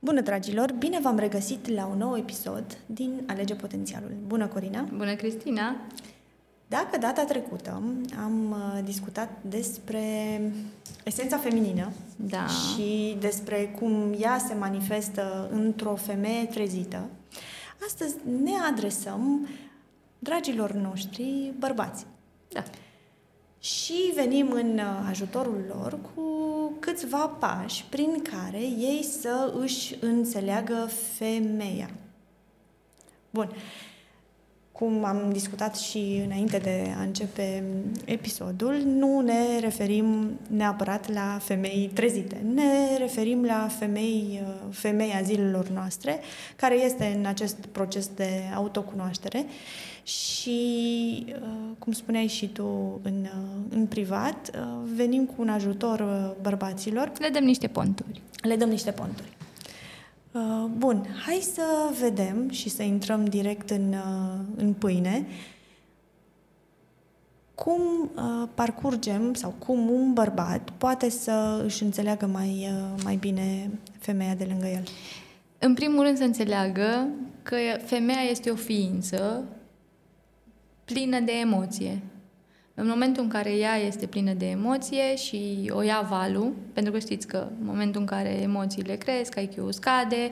Bună, dragilor! Bine v-am regăsit la un nou episod din Alege Potențialul. Bună, Corina! Bună, Cristina! Dacă data trecută am uh, discutat despre esența feminină da. și despre cum ea se manifestă într-o femeie trezită, astăzi ne adresăm dragilor noștri bărbați. Da. Și venim în uh, ajutorul lor cu câțiva pași prin care ei să își înțeleagă femeia. Bun. Cum am discutat și înainte de a începe episodul, nu ne referim neapărat la femei trezite. Ne referim la femei, uh, femeia zilelor noastre, care este în acest proces de autocunoaștere și, uh, cum spuneai și tu în, uh, în privat, venim cu un ajutor bărbaților. Le dăm niște ponturi. Le dăm niște ponturi. Bun, hai să vedem și să intrăm direct în, în pâine. Cum parcurgem sau cum un bărbat poate să își înțeleagă mai, mai bine femeia de lângă el? În primul rând să înțeleagă că femeia este o ființă plină de emoție. În momentul în care ea este plină de emoție și o ia valul, pentru că știți că în momentul în care emoțiile cresc, IQ-ul scade,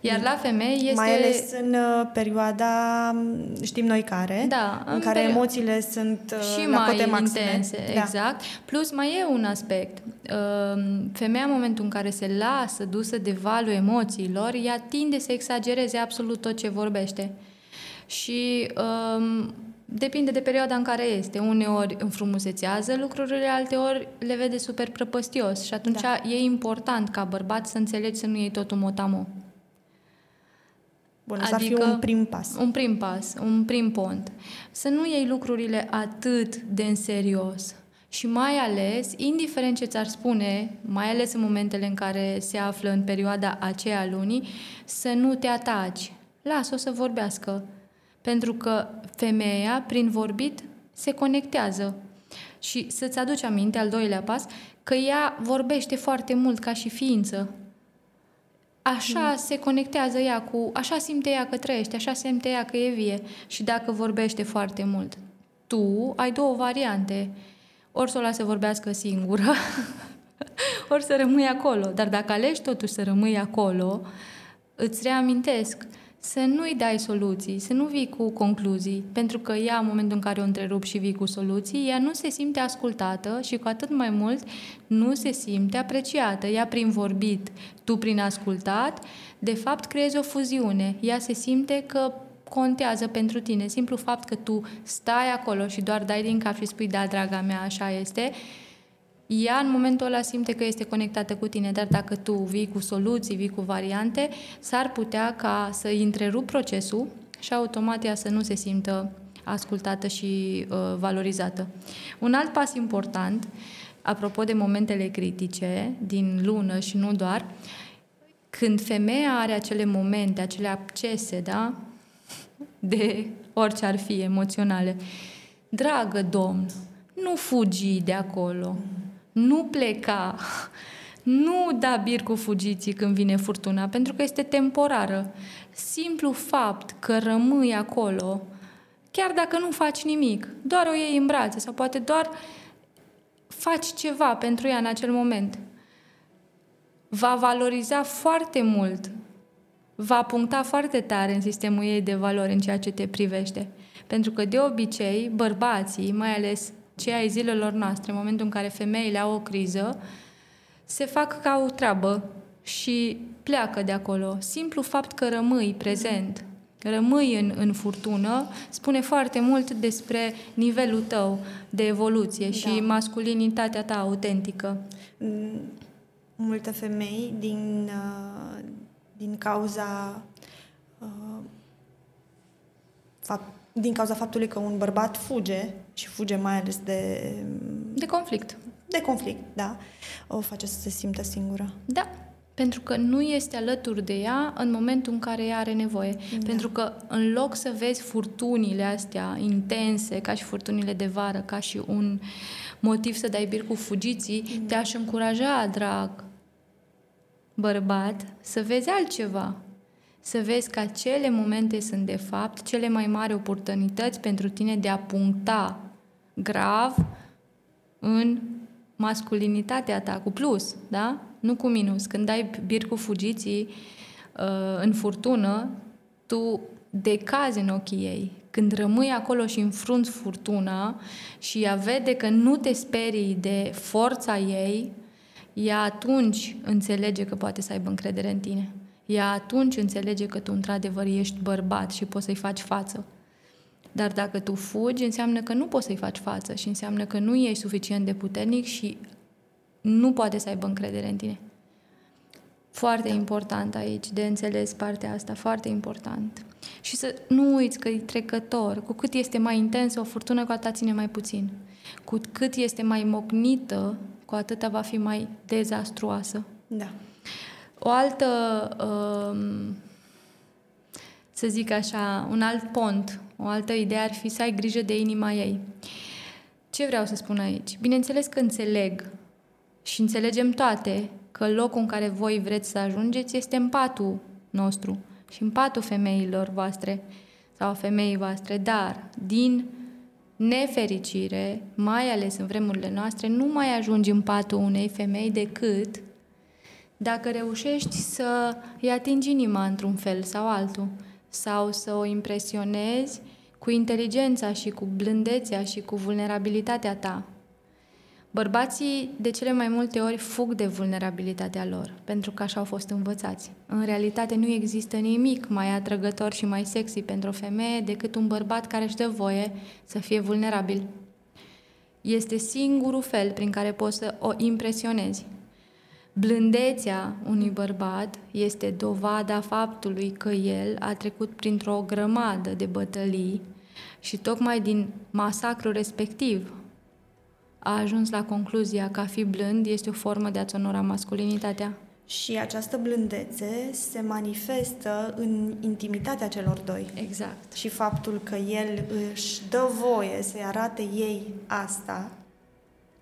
iar la femei este... Mai ales în uh, perioada, știm noi care, da, în, în care perio... emoțiile sunt uh, și la mai cote maxime. intense. Da. Exact. Plus mai e un aspect. Uh, femeia în momentul în care se lasă dusă de valul emoțiilor, ea tinde să exagereze absolut tot ce vorbește. Și um, Depinde de perioada în care este. Uneori înfrumusețează lucrurile, alteori le vede super prăpăstios și atunci da. e important ca bărbat să înțelegi să nu iei totul motamo. Bun, adică, să fie un prim pas. Un prim pas, un prim pont. Să nu iei lucrurile atât de în serios. Și mai ales, indiferent ce ți-ar spune, mai ales în momentele în care se află în perioada aceea lunii, să nu te ataci. Lasă-o să vorbească pentru că femeia, prin vorbit, se conectează. Și să-ți aduci aminte, al doilea pas, că ea vorbește foarte mult ca și ființă. Așa mm. se conectează ea cu, așa simte ea că trăiește, așa simte ea că e vie. Și dacă vorbește foarte mult, tu ai două variante. Ori să o lasă vorbească singură, ori să rămâi acolo. Dar dacă alegi totuși să rămâi acolo, îți reamintesc să nu-i dai soluții, să nu vii cu concluzii, pentru că ea, în momentul în care o întrerup și vii cu soluții, ea nu se simte ascultată și cu atât mai mult nu se simte apreciată. Ea prin vorbit, tu prin ascultat, de fapt creezi o fuziune. Ea se simte că contează pentru tine. Simplu fapt că tu stai acolo și doar dai din cap și spui, da, draga mea, așa este, ea în momentul ăla simte că este conectată cu tine, dar dacă tu vii cu soluții, vii cu variante, s-ar putea ca să întrerup procesul și automat ea să nu se simtă ascultată și uh, valorizată. Un alt pas important, apropo de momentele critice din lună și nu doar, când femeia are acele momente, acele accese, da? De orice ar fi emoționale. Dragă domn, nu fugi de acolo. Nu pleca, nu da bir cu fugiții când vine furtuna, pentru că este temporară. Simplu fapt că rămâi acolo, chiar dacă nu faci nimic, doar o iei în brațe sau poate doar faci ceva pentru ea în acel moment, va valoriza foarte mult, va puncta foarte tare în sistemul ei de valori în ceea ce te privește. Pentru că, de obicei, bărbații, mai ales cei ai zilelor noastre, în momentul în care femeile au o criză, se fac ca o treabă și pleacă de acolo. Simplu fapt că rămâi prezent, rămâi în, în furtună, spune foarte mult despre nivelul tău de evoluție da. și masculinitatea ta autentică. Mm, multe femei din, uh, din cauza uh, fapt, din cauza faptului că un bărbat fuge și fuge mai ales de... De conflict. De conflict, da. O face să se simtă singură. Da, pentru că nu este alături de ea în momentul în care ea are nevoie. Da. Pentru că în loc să vezi furtunile astea intense, ca și furtunile de vară, ca și un motiv să dai bir cu fugiții, da. te-aș încuraja, drag, bărbat, să vezi altceva. Să vezi că acele momente sunt, de fapt, cele mai mari oportunități pentru tine de a puncta grav în masculinitatea ta, cu plus, da? Nu cu minus. Când ai bir cu fugiții uh, în furtună, tu decazi în ochii ei. Când rămâi acolo și înfrunți furtuna și ea vede că nu te sperii de forța ei, ea atunci înțelege că poate să aibă încredere în tine. Ea atunci înțelege că tu într-adevăr ești bărbat și poți să-i faci față. Dar dacă tu fugi, înseamnă că nu poți să-i faci față și înseamnă că nu ești suficient de puternic și nu poate să aibă încredere în tine. Foarte da. important aici de înțeles partea asta, foarte important. Și să nu uiți că e trecător. Cu cât este mai intensă o furtună, cu atât ține mai puțin. Cu cât este mai mocnită, cu atâta va fi mai dezastruoasă. Da. O altă, um, să zic așa, un alt pont, o altă idee ar fi să ai grijă de inima ei. Ce vreau să spun aici? Bineînțeles că înțeleg și înțelegem toate că locul în care voi vreți să ajungeți este în patul nostru și în patul femeilor voastre sau a femeii voastre, dar din nefericire, mai ales în vremurile noastre, nu mai ajungi în patul unei femei decât dacă reușești să îi atingi inima într-un fel sau altul, sau să o impresionezi cu inteligența și cu blândețea și cu vulnerabilitatea ta. Bărbații de cele mai multe ori fug de vulnerabilitatea lor, pentru că așa au fost învățați. În realitate nu există nimic mai atrăgător și mai sexy pentru o femeie decât un bărbat care își dă voie să fie vulnerabil. Este singurul fel prin care poți să o impresionezi. Blândețea unui bărbat este dovada faptului că el a trecut printr-o grămadă de bătălii și tocmai din masacrul respectiv a ajuns la concluzia că a fi blând este o formă de a-ți onora masculinitatea. Și această blândețe se manifestă în intimitatea celor doi. Exact. Și faptul că el își dă voie să-i arate ei asta,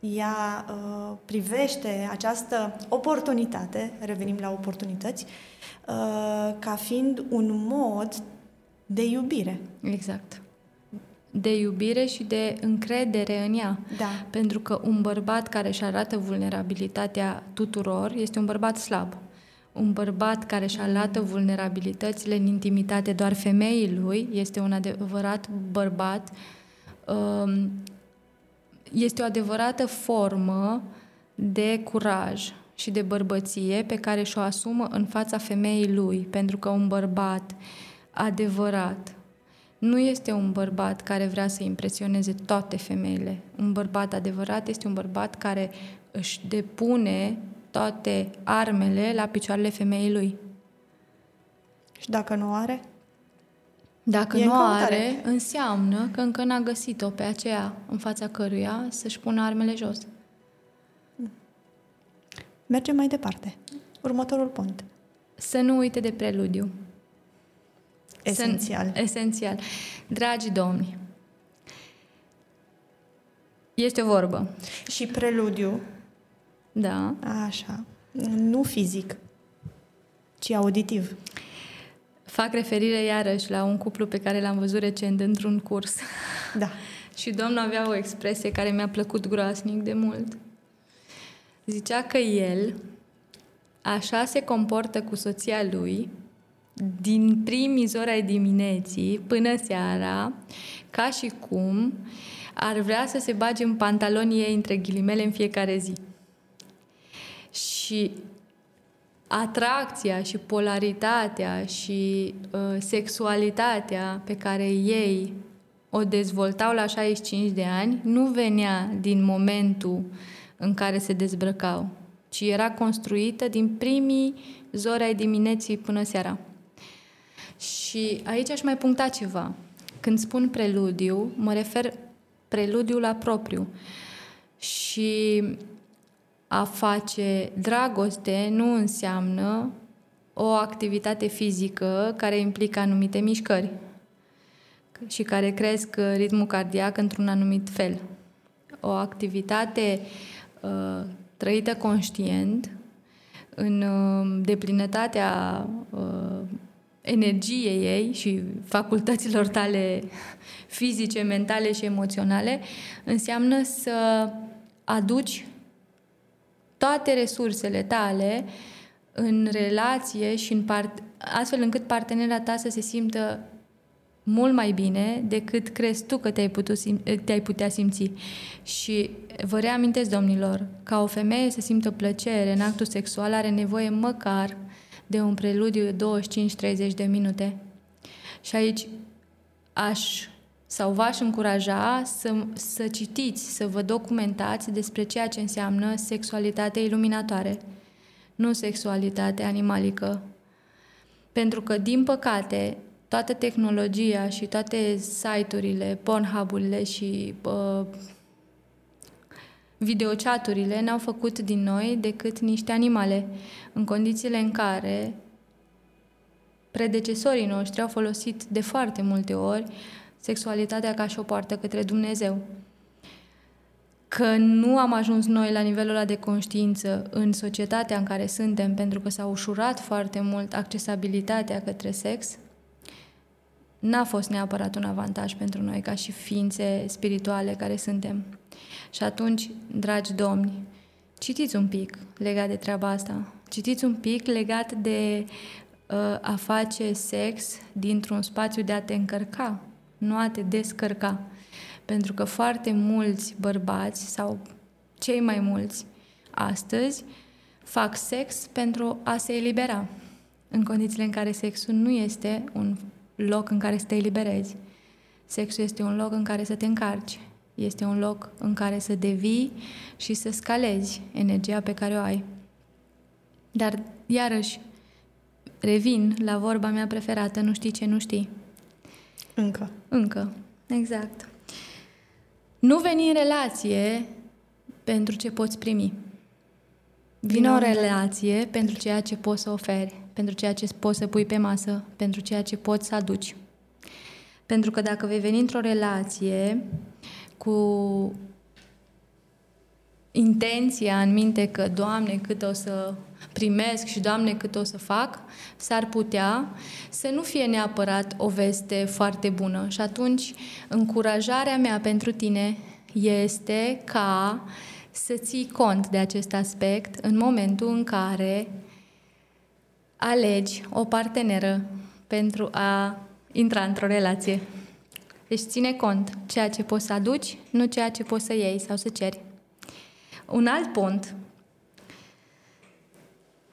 ea uh, privește această oportunitate, revenim la oportunități, uh, ca fiind un mod de iubire. Exact de iubire și de încredere în ea. Da. Pentru că un bărbat care își arată vulnerabilitatea tuturor este un bărbat slab. Un bărbat care își arată vulnerabilitățile în intimitate doar femeii lui este un adevărat bărbat. Um, este o adevărată formă de curaj și de bărbăție pe care și-o asumă în fața femeii lui. Pentru că un bărbat adevărat, nu este un bărbat care vrea să impresioneze toate femeile. Un bărbat adevărat este un bărbat care își depune toate armele la picioarele femeii lui. Și dacă nu are? Dacă e nu are, înseamnă că încă n-a găsit-o pe aceea în fața căruia să-și pună armele jos. Mergem mai departe. Următorul punct. Să nu uite de preludiu. Esențial. Să, esențial. Dragi domni, este o vorbă. Și preludiu. Da. Așa. Nu fizic, ci auditiv. Fac referire iarăși la un cuplu pe care l-am văzut recent într-un curs. Da. și domnul avea o expresie care mi-a plăcut groasnic de mult. Zicea că el așa se comportă cu soția lui din primii zori ai dimineții până seara, ca și cum ar vrea să se bage în pantalonii ei între ghilimele în fiecare zi. Și atracția și polaritatea și uh, sexualitatea pe care ei o dezvoltau la 65 de ani nu venea din momentul în care se dezbrăcau, ci era construită din primii zori ai dimineții până seara. Și aici aș mai puncta ceva. Când spun preludiu, mă refer preludiu la propriu. Și a face dragoste nu înseamnă o activitate fizică care implică anumite mișcări și care cresc ritmul cardiac într-un anumit fel. O activitate uh, trăită conștient în uh, deplinătatea uh, energiei ei și facultăților tale fizice, mentale și emoționale, înseamnă să aduci toate resursele tale în relație și în part- astfel încât partenera ta să se simtă mult mai bine decât crezi tu că te-ai, putut sim- te-ai putea simți. Și vă reamintesc, domnilor, ca o femeie să simtă plăcere în actul sexual are nevoie măcar de un preludiu de 25-30 de minute. Și aici aș sau v-aș încuraja să, să citiți, să vă documentați despre ceea ce înseamnă sexualitate iluminatoare, nu sexualitate animalică. Pentru că, din păcate, toată tehnologia și toate site-urile, Pornhub-urile și uh, videochaturile n-au făcut din noi decât niște animale, în condițiile în care predecesorii noștri au folosit de foarte multe ori sexualitatea ca și o poartă către Dumnezeu. Că nu am ajuns noi la nivelul ăla de conștiință în societatea în care suntem, pentru că s-a ușurat foarte mult accesibilitatea către sex, n-a fost neapărat un avantaj pentru noi ca și ființe spirituale care suntem. Și atunci, dragi domni, citiți un pic legat de treaba asta. Citiți un pic legat de uh, a face sex dintr-un spațiu de a te încărca, nu a te descărca. Pentru că foarte mulți bărbați sau cei mai mulți astăzi fac sex pentru a se elibera, în condițiile în care sexul nu este un loc în care să te eliberezi. Sexul este un loc în care să te încarci. Este un loc în care să devii și să scalezi energia pe care o ai. Dar, iarăși, revin la vorba mea preferată, nu știi ce nu știi. Încă. Încă, exact. Nu veni în relație pentru ce poți primi. Vine o relație pentru ceea ce poți să oferi, pentru ceea ce poți să pui pe masă, pentru ceea ce poți să aduci. Pentru că dacă vei veni într-o relație cu intenția în minte că, Doamne, cât o să primesc și, Doamne, cât o să fac, s-ar putea să nu fie neapărat o veste foarte bună. Și atunci, încurajarea mea pentru tine este ca să ții cont de acest aspect în momentul în care alegi o parteneră pentru a intra într-o relație. Deci ține cont ceea ce poți să aduci, nu ceea ce poți să iei sau să ceri. Un alt punct,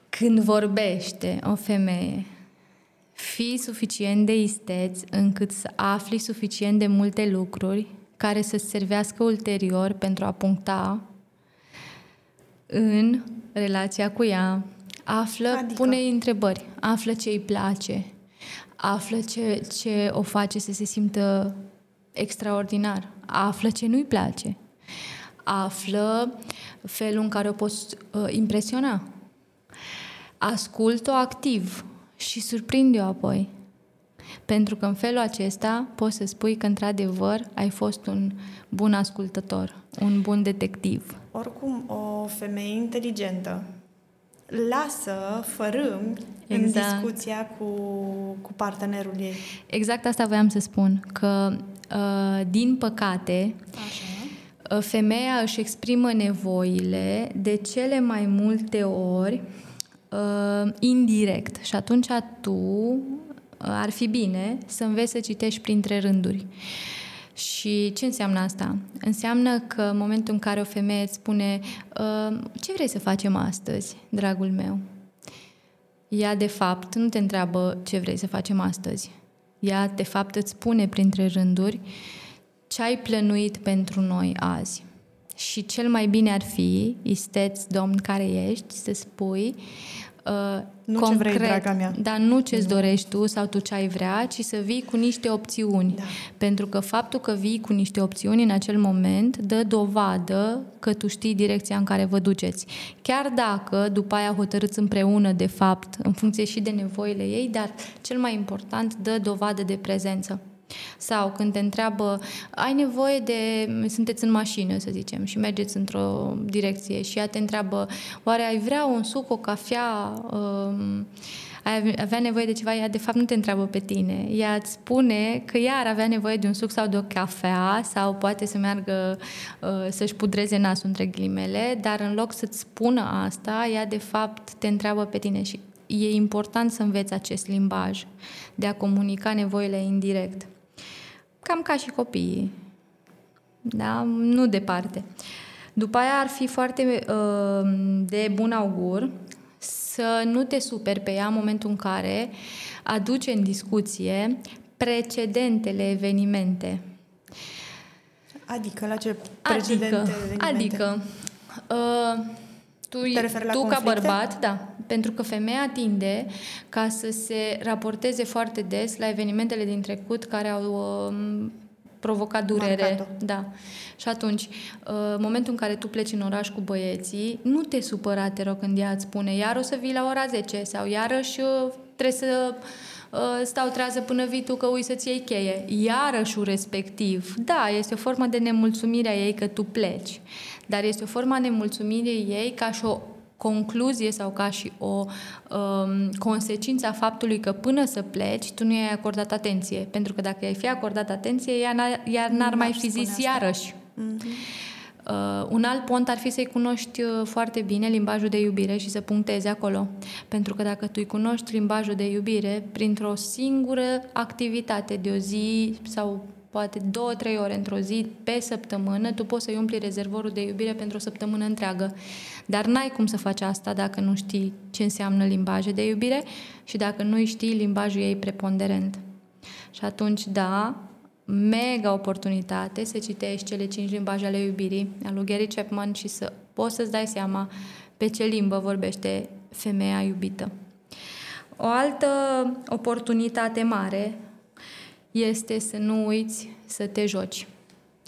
când vorbește o femeie, fii suficient de isteț încât să afli suficient de multe lucruri care să servească ulterior pentru a puncta în relația cu ea. Află, adică? pune întrebări, află ce îi place, află ce, ce o face să se simtă extraordinar, află ce nu-i place, află felul în care o poți uh, impresiona. Ascultă-o activ și surprinde-o apoi. Pentru că în felul acesta poți să spui că într-adevăr ai fost un bun ascultător, un bun detectiv. Oricum, o femeie inteligentă lasă fărâm exact. în discuția cu, cu partenerul ei. Exact asta voiam să spun, că uh, din păcate Așa. Uh, femeia își exprimă nevoile de cele mai multe ori uh, indirect și atunci tu ar fi bine să înveți să citești printre rânduri. Și ce înseamnă asta? Înseamnă că în momentul în care o femeie îți spune ă, ce vrei să facem astăzi, dragul meu? Ea, de fapt, nu te întreabă ce vrei să facem astăzi. Ea, de fapt, îți spune printre rânduri ce ai plănuit pentru noi azi. Și cel mai bine ar fi, isteți, domn care ești, să spui uh, nu concret, ce vrei, draga mea. dar nu ce-ți dorești tu sau tu ce ai vrea, ci să vii cu niște opțiuni. Da. Pentru că faptul că vii cu niște opțiuni în acel moment dă dovadă că tu știi direcția în care vă duceți. Chiar dacă după aia hotărâți împreună, de fapt, în funcție și de nevoile ei, dar cel mai important dă dovadă de prezență. Sau când te întreabă, ai nevoie de, sunteți în mașină, să zicem, și mergeți într-o direcție și ea te întreabă, oare ai vrea un suc, o cafea, uh, ai avea nevoie de ceva, ea de fapt nu te întreabă pe tine. Ea îți spune că ea ar avea nevoie de un suc sau de o cafea sau poate să meargă uh, să-și pudreze nasul între ghilimele, dar în loc să-ți spună asta, ea de fapt te întreabă pe tine și e important să înveți acest limbaj de a comunica nevoile indirect. Cam ca și copiii. Da? Nu departe. După aia ar fi foarte uh, de bun augur să nu te superi pe ea în momentul în care aduce în discuție precedentele evenimente. Adică, la ce precedente adică, evenimente? Adică, uh, tu, la tu conflicte? ca bărbat, da, pentru că femeia tinde ca să se raporteze foarte des la evenimentele din trecut care au uh, provocat durere. Marcat-o. Da. Și atunci, uh, momentul în care tu pleci în oraș cu băieții, nu te supăra, te rog, când ea îți spune iar o să vii la ora 10 sau iarăși uh, trebuie să uh, stau trează până vii tu că ui să-ți iei cheie. Iarășul respectiv, da, este o formă de nemulțumire a ei că tu pleci, dar este o formă a nemulțumirii ei ca și o concluzie sau ca și o um, consecință a faptului că până să pleci, tu nu i-ai acordat atenție. Pentru că dacă i-ai fi acordat atenție, ea n-ar, iar n-ar mai fi spune zis asta. iarăși. Uh, un alt pont ar fi să-i cunoști uh, foarte bine limbajul de iubire și să punctezi acolo. Pentru că dacă tu îi cunoști limbajul de iubire printr-o singură activitate de o zi sau poate două, trei ore într-o zi pe săptămână, tu poți să-i umpli rezervorul de iubire pentru o săptămână întreagă. Dar n-ai cum să faci asta dacă nu știi ce înseamnă limbaje de iubire și dacă nu știi limbajul ei preponderent. Și atunci, da, mega oportunitate să citești cele cinci limbaje ale iubirii al lui Gary Chapman și să poți să-ți dai seama pe ce limbă vorbește femeia iubită. O altă oportunitate mare este să nu uiți să te joci.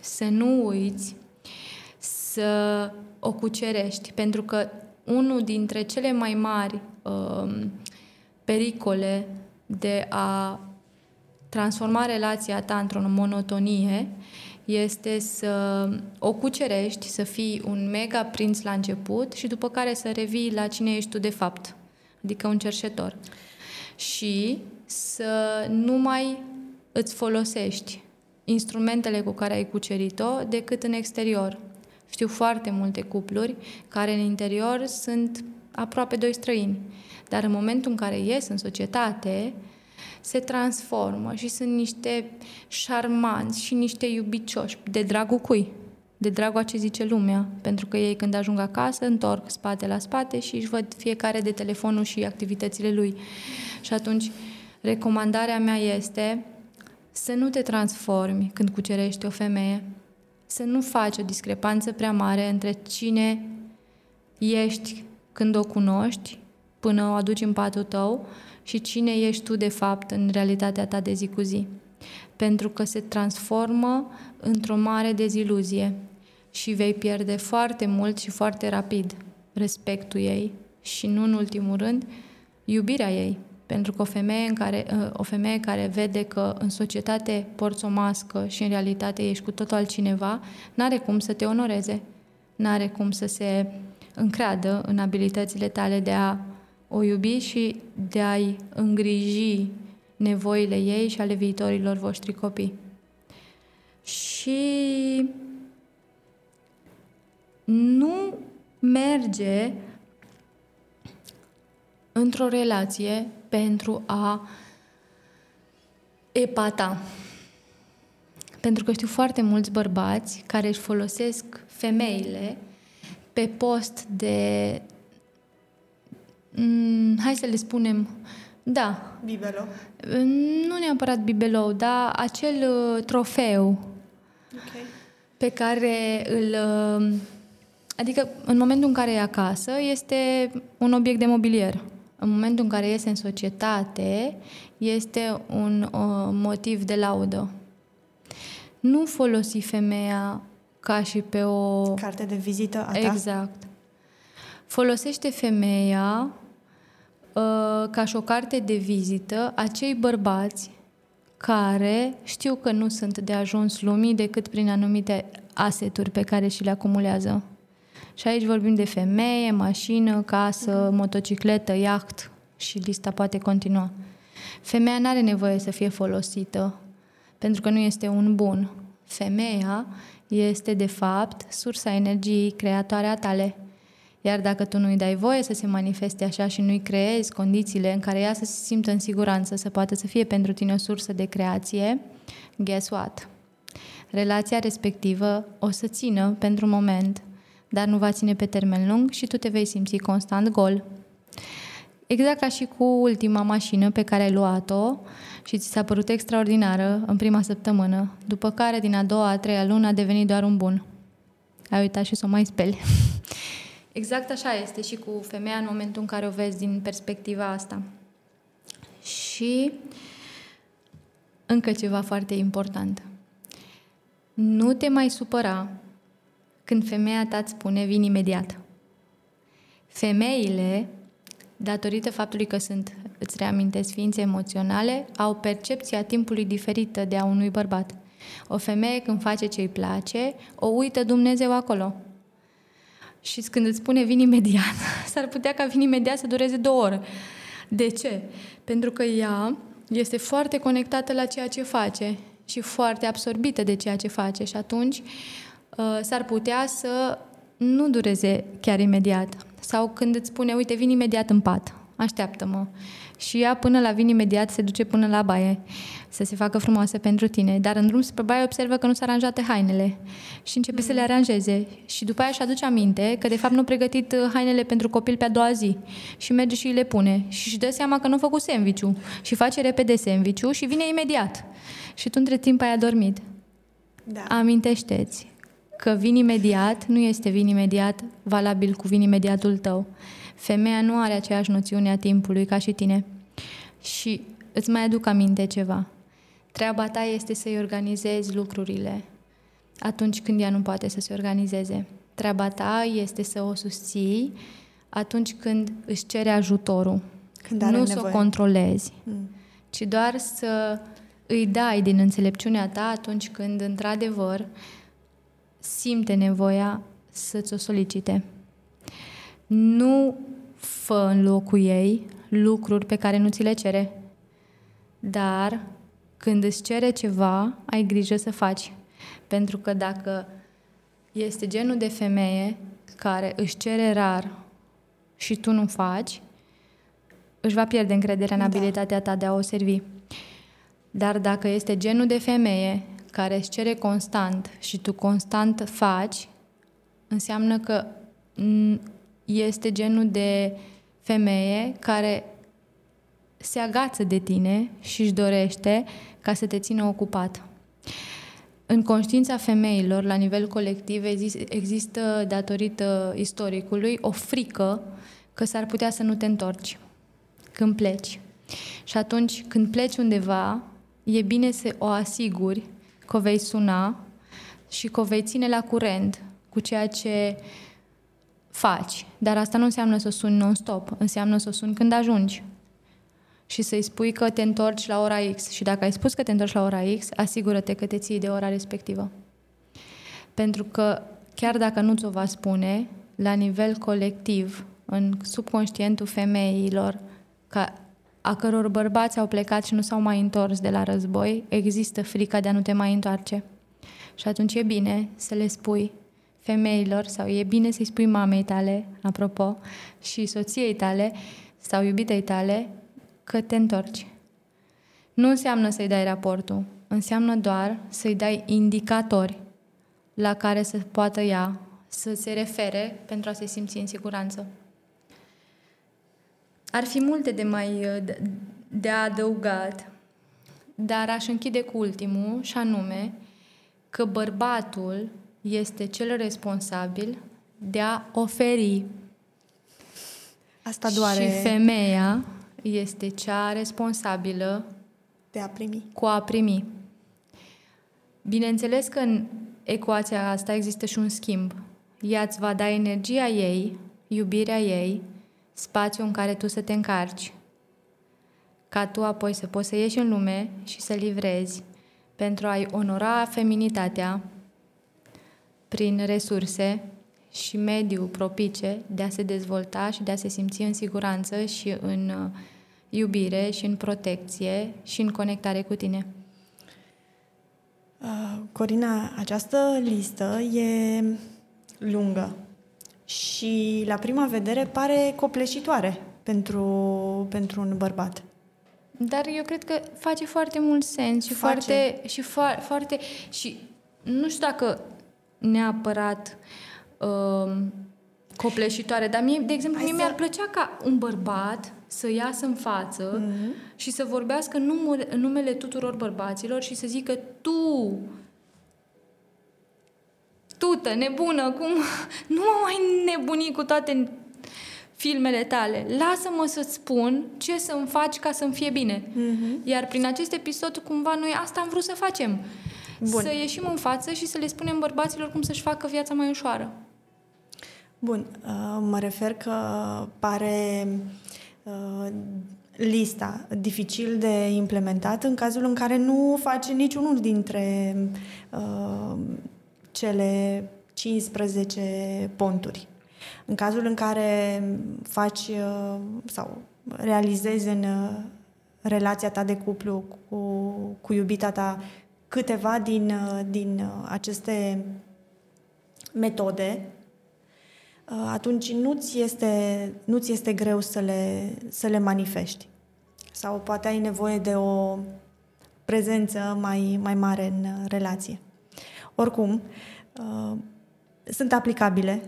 Să nu uiți să o cucerești, pentru că unul dintre cele mai mari um, pericole de a transforma relația ta într-o monotonie este să o cucerești, să fii un mega prinț la început și după care să revii la cine ești tu de fapt, adică un cerșetor. Și să nu mai îți folosești instrumentele cu care ai cucerit-o decât în exterior. Știu foarte multe cupluri care în interior sunt aproape doi străini, dar în momentul în care ies în societate, se transformă și sunt niște șarmanți și niște iubicioși de dragul cui? De dragul a ce zice lumea. Pentru că ei când ajung acasă întorc spate la spate și își văd fiecare de telefonul și activitățile lui. Și atunci recomandarea mea este să nu te transformi când cucerești o femeie, să nu faci o discrepanță prea mare între cine ești când o cunoști până o aduci în patul tău și cine ești tu de fapt în realitatea ta de zi cu zi. Pentru că se transformă într-o mare deziluzie și vei pierde foarte mult și foarte rapid respectul ei și nu în ultimul rând iubirea ei. Pentru că o femeie, în care, o femeie care vede că în societate porți o mască și în realitate ești cu totul altcineva, n-are cum să te onoreze, n-are cum să se încreadă în abilitățile tale de a o iubi și de a-i îngriji nevoile ei și ale viitorilor voștri copii. Și nu merge într-o relație pentru a epata. Pentru că știu foarte mulți bărbați care își folosesc femeile pe post de mm, hai să le spunem, da, Bibelo. nu neapărat bibelou, dar acel uh, trofeu Ok. pe care îl... uh, Adică în momentul în care e acasă, este un obiect de mobilier. În momentul în care iese în societate, este un uh, motiv de laudă. Nu folosi femeia ca și pe o... Carte de vizită a ta? Exact. Folosește femeia uh, ca și o carte de vizită acei bărbați care știu că nu sunt de ajuns lumii decât prin anumite aseturi pe care și le acumulează. Și aici vorbim de femeie, mașină, casă, motocicletă, iaht și lista poate continua. Femeia nu are nevoie să fie folosită pentru că nu este un bun. Femeia este, de fapt, sursa energiei creatoare a tale. Iar dacă tu nu-i dai voie să se manifeste așa și nu-i creezi condițiile în care ea să se simtă în siguranță, să poată să fie pentru tine o sursă de creație, guess what? Relația respectivă o să țină pentru moment, dar nu va ține pe termen lung și tu te vei simți constant gol. Exact ca și cu ultima mașină pe care ai luat-o și ți s-a părut extraordinară în prima săptămână, după care din a doua, a treia lună a devenit doar un bun. Ai uitat și să o mai speli. exact așa este și cu femeia în momentul în care o vezi din perspectiva asta. Și încă ceva foarte important. Nu te mai supăra când femeia ta îți spune vin imediat. Femeile datorită faptului că sunt, îți reamintesc, ființe emoționale, au percepția timpului diferită de a unui bărbat. O femeie când face ce îi place, o uită Dumnezeu acolo. Și când îți spune vin imediat, s-ar putea ca vin imediat să dureze două ore. De ce? Pentru că ea este foarte conectată la ceea ce face și foarte absorbită de ceea ce face și atunci uh, s-ar putea să nu dureze chiar imediat. Sau când îți spune, uite, vin imediat în pat, așteaptă-mă. Și ea până la vin imediat se duce până la baie să se facă frumoasă pentru tine. Dar în drum spre baie observă că nu s-a aranjate hainele și începe mm. să le aranjeze. Și după aia își aduce aminte că de fapt nu a pregătit uh, hainele pentru copil pe a doua zi. Și merge și le pune. Și își dă seama că nu a făcut sandwich Și face repede sandwich și vine imediat. Și tu între timp ai adormit. Da. Amintește-ți că vin imediat nu este vin imediat valabil cu vin imediatul tău. Femeia nu are aceeași noțiune a timpului ca și tine. Și îți mai aduc aminte ceva. Treaba ta este să-i organizezi lucrurile atunci când ea nu poate să se organizeze. Treaba ta este să o susții atunci când își cere ajutorul. Când are nu nevoie. să o controlezi, mm. ci doar să îi dai din înțelepciunea ta atunci când, într-adevăr, simte nevoia să-ți o solicite. Nu fă în locul ei lucruri pe care nu ți le cere, dar când îți cere ceva, ai grijă să faci. Pentru că dacă este genul de femeie care își cere rar și tu nu faci, își va pierde încrederea în da. abilitatea ta de a o servi. Dar dacă este genul de femeie care îți cere constant și tu constant faci, înseamnă că este genul de femeie care se agață de tine și își dorește ca să te țină ocupat. În conștiința femeilor, la nivel colectiv, există, datorită istoricului, o frică că s-ar putea să nu te întorci când pleci. Și atunci, când pleci undeva, e bine să o asiguri că o vei suna și că o vei ține la curent cu ceea ce faci. Dar asta nu înseamnă să o suni non-stop, înseamnă să o suni când ajungi și să-i spui că te întorci la ora X. Și dacă ai spus că te întorci la ora X, asigură-te că te ții de ora respectivă. Pentru că chiar dacă nu ți-o va spune, la nivel colectiv, în subconștientul femeilor, ca a căror bărbați au plecat și nu s-au mai întors de la război, există frica de a nu te mai întoarce. Și atunci e bine să le spui femeilor sau e bine să-i spui mamei tale, apropo, și soției tale sau iubitei tale că te întorci. Nu înseamnă să-i dai raportul, înseamnă doar să-i dai indicatori la care să poată ea să se refere pentru a se simți în siguranță. Ar fi multe de mai de adăugat, dar aș închide cu ultimul, și anume că bărbatul este cel responsabil de a oferi. Asta doare. Și femeia este cea responsabilă de a primi. Cu a primi. Bineînțeles că în ecuația asta există și un schimb. Ea îți va da energia ei, iubirea ei, spațiul în care tu să te încarci. ca tu apoi să poți să ieși în lume și să livrezi pentru a-i onora feminitatea prin resurse și mediu propice de a se dezvolta și de a se simți în siguranță și în uh, iubire și în protecție și în conectare cu tine. Uh, Corina, această listă e lungă și la prima vedere pare copleșitoare pentru, pentru un bărbat. Dar eu cred că face foarte mult sens și Face. foarte și fo- foarte și nu știu dacă neapărat um, copleșitoare, dar mie, de exemplu, Hai mie să- mi-ar plăcea ca un bărbat să iasă în față Mhm. și să vorbească în, numele, în numele tuturor bărbaților și să zică tu tută, nebună, cum nu mă mai nebuni cu toate filmele tale. Lasă-mă să-ți spun ce să-mi faci ca să-mi fie bine. Mhm. Iar prin acest episod, cumva, noi asta am vrut să facem. Bun. Să ieșim în față și să le spunem bărbaților cum să-și facă viața mai ușoară. Bun, uh, mă refer că pare uh, lista dificil de implementat în cazul în care nu face niciunul dintre uh, cele 15 ponturi. În cazul în care faci uh, sau realizezi în uh, relația ta de cuplu cu, cu iubita ta câteva din, uh, din uh, aceste metode, uh, atunci nu-ți este, nu-ți este greu să le, să le manifesti. Sau poate ai nevoie de o prezență mai, mai mare în uh, relație. Oricum, uh, sunt aplicabile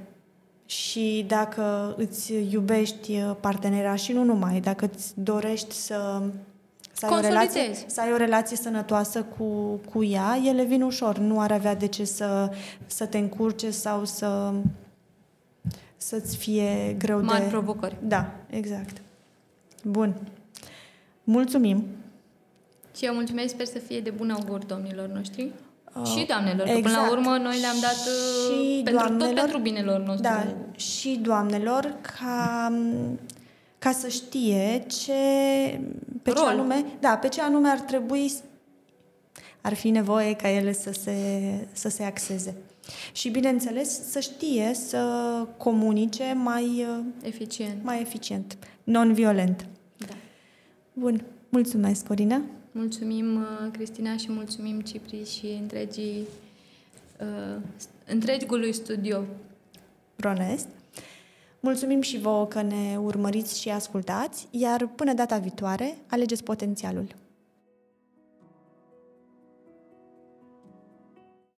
și dacă îți iubești uh, partenera și nu numai, dacă îți dorești să, să, ai, o relație, Consolidezi. să ai o relație sănătoasă cu, cu ea, ele vin ușor. Nu ar avea de ce să, să te încurce sau să să-ți fie greu Mari de... provocări. Da, exact. Bun. Mulțumim. Și eu mulțumesc, sper să fie de bun augur domnilor noștri. Uh, și doamnelor, că până la exact. urmă noi le-am dat uh, Și pentru, tot doamnelor- pentru binelor nostru. Da, și doamnelor ca, ca să știe ce, pe ce Rol. anume, da, pe ce anume ar trebui s- ar fi nevoie ca ele să se, să se axeze. Și, bineînțeles, să știe să comunice mai, uh, Eficient. mai eficient, non-violent. Da. Bun. Mulțumesc, Corina. Mulțumim, uh, Cristina, și mulțumim Cipri și întregii, uh, întregului studio. Ronest. Mulțumim și vouă că ne urmăriți și ascultați, iar până data viitoare, alegeți potențialul.